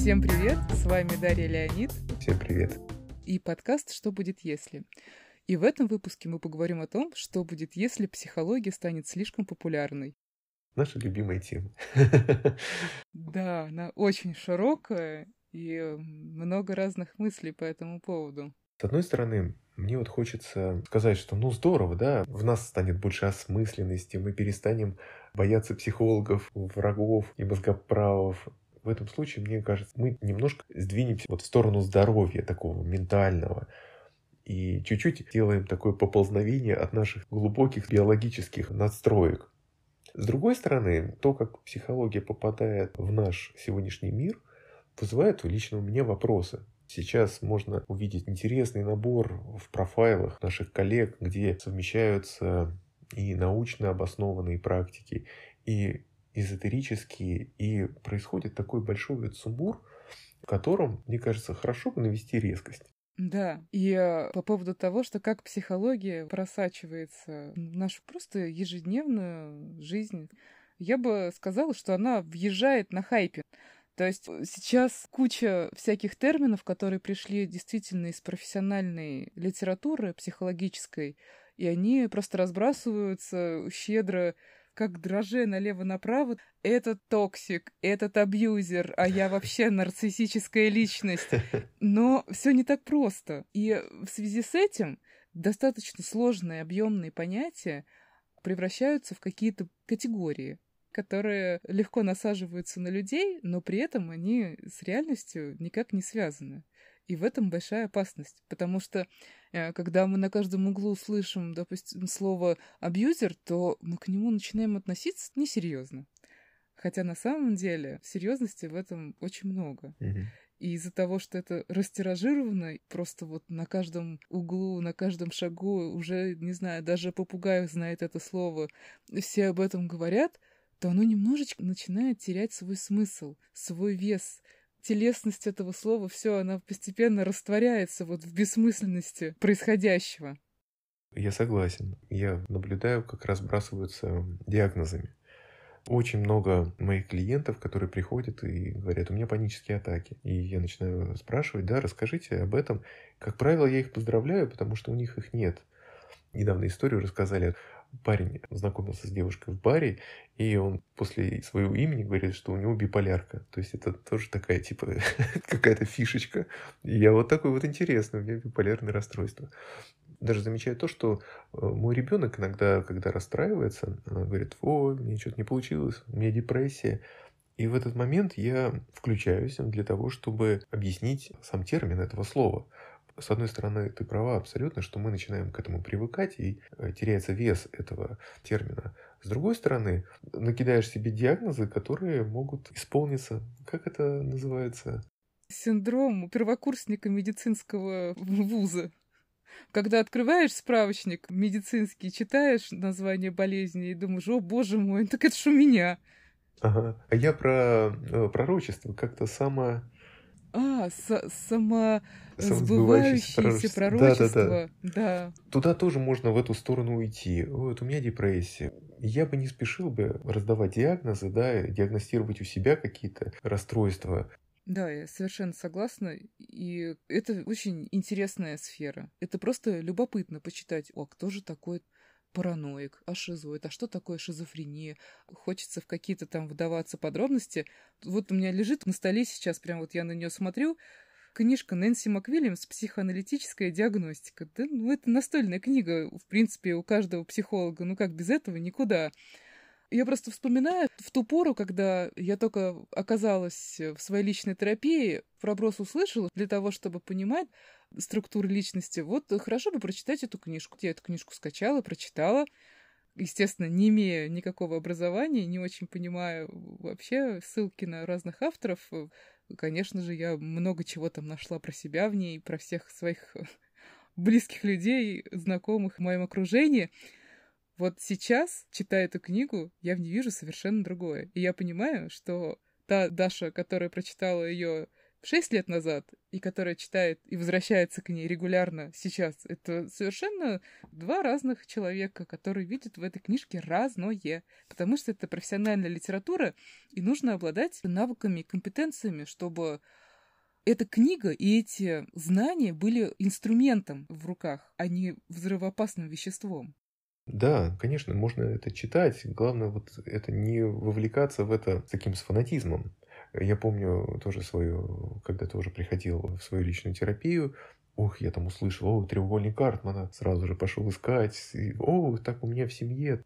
Всем привет! С вами Дарья Леонид. Всем привет. И подкаст «Что будет если?». И в этом выпуске мы поговорим о том, что будет, если психология станет слишком популярной. Наша любимая тема. Да, она очень широкая и много разных мыслей по этому поводу. С одной стороны, мне вот хочется сказать, что ну здорово, да, в нас станет больше осмысленности, мы перестанем бояться психологов, врагов и мозгоправов. В этом случае, мне кажется, мы немножко сдвинемся вот в сторону здоровья такого ментального и чуть-чуть делаем такое поползновение от наших глубоких биологических надстроек. С другой стороны, то, как психология попадает в наш сегодняшний мир, вызывает лично у меня вопросы. Сейчас можно увидеть интересный набор в профайлах наших коллег, где совмещаются и научно обоснованные практики, и эзотерические, и происходит такой большой сумбур, в котором, мне кажется, хорошо бы навести резкость. Да, и э, по поводу того, что как психология просачивается в нашу просто ежедневную жизнь, я бы сказала, что она въезжает на хайпе. То есть э, сейчас куча всяких терминов, которые пришли действительно из профессиональной литературы психологической, и они просто разбрасываются щедро как драже налево-направо. Этот токсик, этот абьюзер, а я вообще нарциссическая личность. Но все не так просто. И в связи с этим достаточно сложные объемные понятия превращаются в какие-то категории которые легко насаживаются на людей, но при этом они с реальностью никак не связаны. И в этом большая опасность, потому что когда мы на каждом углу слышим, допустим, слово абьюзер, то мы к нему начинаем относиться несерьезно. Хотя на самом деле серьезности в этом очень много. И из-за того, что это растиражировано, просто вот на каждом углу, на каждом шагу, уже, не знаю, даже попугай знает это слово, все об этом говорят, то оно немножечко начинает терять свой смысл, свой вес. Телесность этого слова, все, она постепенно растворяется вот в бессмысленности происходящего. Я согласен. Я наблюдаю, как разбрасываются диагнозами. Очень много моих клиентов, которые приходят и говорят, у меня панические атаки. И я начинаю спрашивать, да, расскажите об этом. Как правило, я их поздравляю, потому что у них их нет. Недавно историю рассказали парень знакомился с девушкой в баре, и он после своего имени говорит, что у него биполярка. То есть это тоже такая, типа, какая-то фишечка. И я вот такой вот интересный, у меня биполярное расстройство. Даже замечаю то, что э, мой ребенок иногда, когда расстраивается, говорит, ой, мне что-то не получилось, у меня депрессия. И в этот момент я включаюсь для того, чтобы объяснить сам термин этого слова с одной стороны, ты права абсолютно, что мы начинаем к этому привыкать, и э, теряется вес этого термина. С другой стороны, накидаешь себе диагнозы, которые могут исполниться. Как это называется? Синдром первокурсника медицинского вуза. Когда открываешь справочник медицинский, читаешь название болезни и думаешь, о боже мой, так это ж у меня. Ага. А я про э, пророчество как-то само а, самосбывающееся пророчество. Да, да, да. да. Туда тоже можно в эту сторону уйти. Вот у меня депрессия. Я бы не спешил бы раздавать диагнозы, да, диагностировать у себя какие-то расстройства. Да, я совершенно согласна. И это очень интересная сфера. Это просто любопытно почитать, о, кто же такой параноик, а шизоид, а что такое шизофрения? Хочется в какие-то там вдаваться подробности. Вот у меня лежит на столе сейчас, прям вот я на нее смотрю, книжка Нэнси МакВильямс «Психоаналитическая диагностика». Да, ну, это настольная книга, в принципе, у каждого психолога. Ну, как без этого никуда. Я просто вспоминаю в ту пору, когда я только оказалась в своей личной терапии, проброс услышала для того, чтобы понимать, структуры личности. Вот хорошо бы прочитать эту книжку. Я эту книжку скачала, прочитала. Естественно, не имея никакого образования, не очень понимаю вообще ссылки на разных авторов. Конечно же, я много чего там нашла про себя в ней, про всех своих близких людей, знакомых в моем окружении. Вот сейчас, читая эту книгу, я в ней вижу совершенно другое. И я понимаю, что та Даша, которая прочитала ее шесть лет назад и которая читает и возвращается к ней регулярно сейчас, это совершенно два разных человека, которые видят в этой книжке разное, потому что это профессиональная литература, и нужно обладать навыками и компетенциями, чтобы эта книга и эти знания были инструментом в руках, а не взрывоопасным веществом. Да, конечно, можно это читать. Главное вот это не вовлекаться в это таким с фанатизмом. Я помню тоже свою, когда тоже приходил в свою личную терапию, Ох, я там услышал, о, треугольник Картмана, сразу же пошел искать, и, о, так у меня в семье.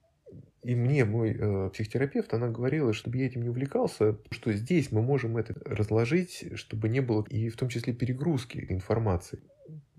И мне мой э, психотерапевт, она говорила, чтобы я этим не увлекался, что здесь мы можем это разложить, чтобы не было и в том числе перегрузки информации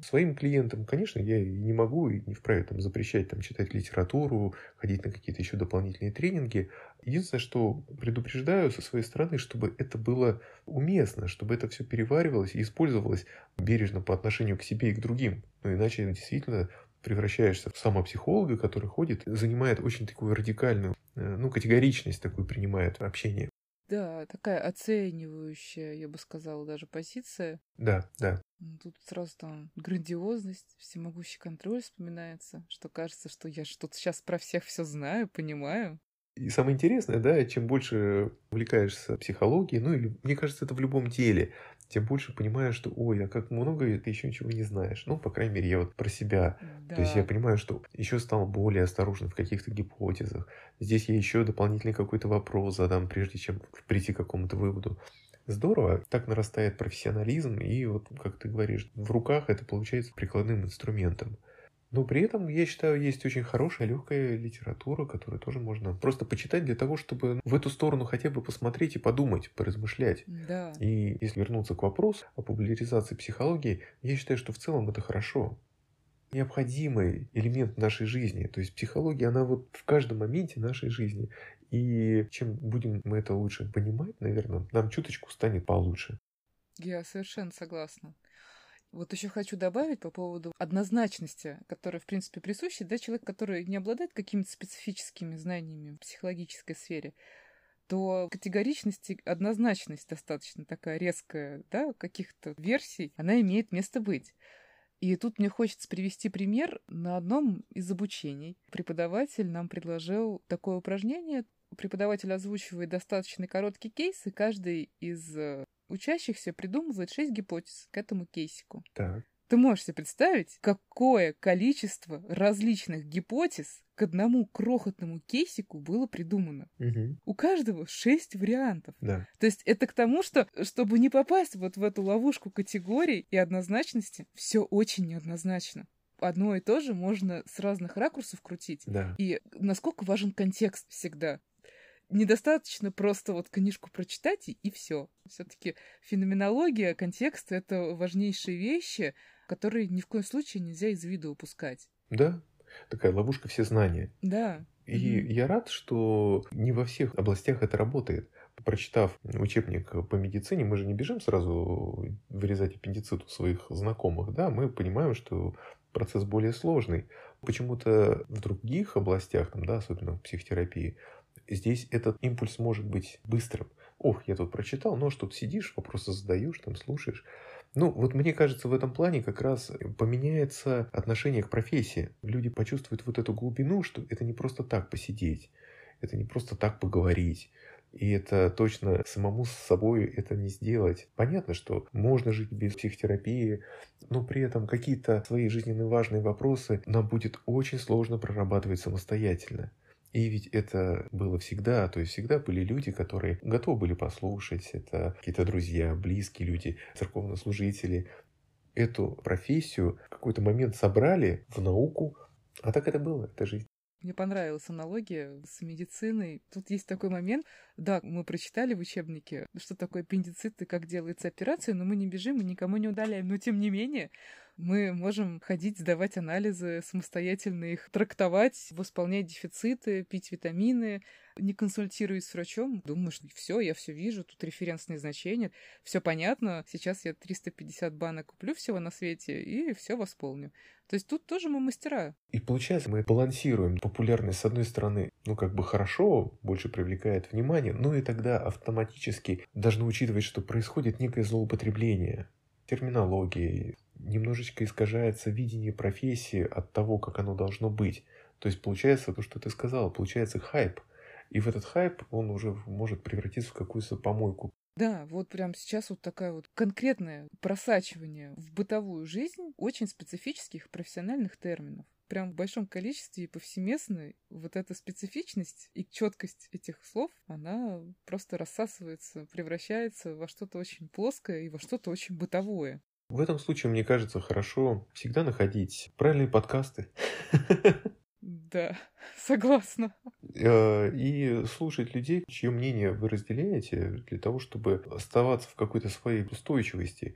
своим клиентам, конечно, я не могу и не вправе там, запрещать там, читать литературу, ходить на какие-то еще дополнительные тренинги. Единственное, что предупреждаю со своей стороны, чтобы это было уместно, чтобы это все переваривалось и использовалось бережно по отношению к себе и к другим. Но ну, иначе действительно превращаешься в самопсихолога, который ходит, занимает очень такую радикальную, э, ну, категоричность такую принимает общение. Да, такая оценивающая, я бы сказала, даже позиция. Да, да. Тут сразу там грандиозность, всемогущий контроль вспоминается, что кажется, что я что-то сейчас про всех все знаю, понимаю. И самое интересное, да, чем больше увлекаешься психологией, ну или, мне кажется, это в любом деле, тем больше понимаешь, что, ой, а как много ты еще ничего не знаешь. Ну, по крайней мере, я вот про себя. Да. То есть я понимаю, что еще стал более осторожным в каких-то гипотезах. Здесь я еще дополнительный какой-то вопрос задам, прежде чем прийти к какому-то выводу. Здорово, так нарастает профессионализм, и вот, как ты говоришь, в руках это получается прикладным инструментом. Но при этом, я считаю, есть очень хорошая, легкая литература, которую тоже можно просто почитать для того, чтобы в эту сторону хотя бы посмотреть и подумать, поразмышлять. Да. И если вернуться к вопросу о популяризации психологии, я считаю, что в целом это хорошо необходимый элемент нашей жизни. То есть психология, она вот в каждом моменте нашей жизни. И чем будем мы это лучше понимать, наверное, нам чуточку станет получше. Я совершенно согласна. Вот еще хочу добавить по поводу однозначности, которая, в принципе, присуща, да, человек, который не обладает какими-то специфическими знаниями в психологической сфере, то категоричность и однозначность достаточно такая резкая, да, каких-то версий, она имеет место быть. И тут мне хочется привести пример. На одном из обучений преподаватель нам предложил такое упражнение. Преподаватель озвучивает достаточно короткий кейс, и каждый из э, учащихся придумывает шесть гипотез к этому кейсику. Так. Ты можешь себе представить, какое количество различных гипотез к одному крохотному кейсику было придумано. Угу. У каждого шесть вариантов. Да. То есть это к тому, что чтобы не попасть вот в эту ловушку категорий и однозначности, все очень неоднозначно одно и то же можно с разных ракурсов крутить. Да. И насколько важен контекст всегда недостаточно просто вот книжку прочитать и, и все. Все-таки феноменология, контекст — это важнейшие вещи, которые ни в коем случае нельзя из виду упускать. Да, такая ловушка все знания. Да. И mm я рад, что не во всех областях это работает. Прочитав учебник по медицине, мы же не бежим сразу вырезать аппендицит у своих знакомых, да, мы понимаем, что процесс более сложный. Почему-то в других областях, там, да, особенно в психотерапии, здесь этот импульс может быть быстрым. Ох, я тут прочитал, ну а что тут сидишь, вопросы задаешь, там слушаешь. Ну, вот мне кажется, в этом плане как раз поменяется отношение к профессии. Люди почувствуют вот эту глубину, что это не просто так посидеть, это не просто так поговорить. И это точно самому с собой это не сделать. Понятно, что можно жить без психотерапии, но при этом какие-то свои жизненно важные вопросы нам будет очень сложно прорабатывать самостоятельно. И ведь это было всегда, то есть всегда были люди, которые готовы были послушать, это какие-то друзья, близкие люди, церковнослужители. Эту профессию в какой-то момент собрали в науку, а так это было, это жизнь. Мне понравилась аналогия с медициной. Тут есть такой момент. Да, мы прочитали в учебнике, что такое аппендицит и как делается операция, но мы не бежим и никому не удаляем. Но тем не менее, Мы можем ходить, сдавать анализы, самостоятельно их трактовать, восполнять дефициты, пить витамины, не консультируясь с врачом, думаешь, все, я все вижу, тут референсные значения, все понятно, сейчас я 350 банок куплю всего на свете и все восполню. То есть тут тоже мы мастера. И получается, мы балансируем популярность с одной стороны, ну как бы хорошо, больше привлекает внимание, но и тогда автоматически должны учитывать, что происходит некое злоупотребление терминологией, немножечко искажается видение профессии от того, как оно должно быть. То есть получается то, что ты сказал, получается хайп – и в этот хайп он уже может превратиться в какую-то помойку. Да, вот прямо сейчас вот такая вот конкретное просачивание в бытовую жизнь очень специфических профессиональных терминов. Прям в большом количестве и повсеместно вот эта специфичность и четкость этих слов, она просто рассасывается, превращается во что-то очень плоское и во что-то очень бытовое. В этом случае, мне кажется, хорошо всегда находить правильные подкасты. Да, согласна. Э, и слушать людей, чье мнение вы разделяете, для того, чтобы оставаться в какой-то своей устойчивости.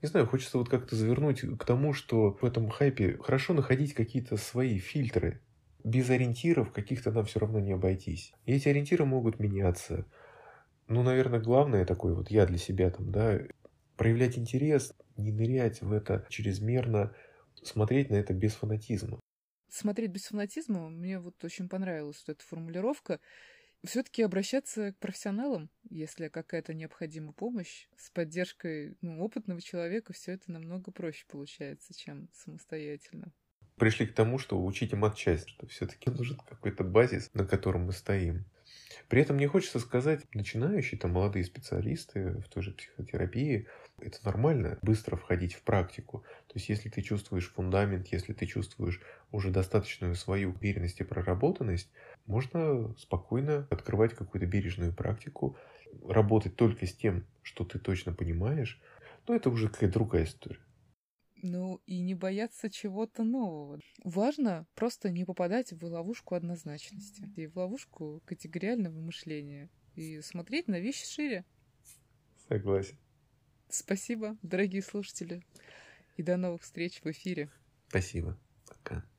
Не знаю, хочется вот как-то завернуть к тому, что в этом хайпе хорошо находить какие-то свои фильтры. Без ориентиров каких-то нам все равно не обойтись. И эти ориентиры могут меняться. Ну, наверное, главное такое, вот я для себя там, да, проявлять интерес, не нырять в это чрезмерно, смотреть на это без фанатизма смотреть без фанатизма, мне вот очень понравилась вот эта формулировка. Все-таки обращаться к профессионалам, если какая-то необходима помощь, с поддержкой ну, опытного человека, все это намного проще получается, чем самостоятельно. Пришли к тому, что учите матчасть, что все-таки нужен какой-то базис, на котором мы стоим. При этом мне хочется сказать, начинающие, там, молодые специалисты в той же психотерапии, это нормально быстро входить в практику. То есть, если ты чувствуешь фундамент, если ты чувствуешь уже достаточную свою уверенность и проработанность, можно спокойно открывать какую-то бережную практику, работать только с тем, что ты точно понимаешь. Но это уже какая-то другая история. Ну и не бояться чего-то нового. Важно просто не попадать в ловушку однозначности и в ловушку категориального мышления и смотреть на вещи шире. Согласен. Спасибо, дорогие слушатели. И до новых встреч в эфире. Спасибо. Пока.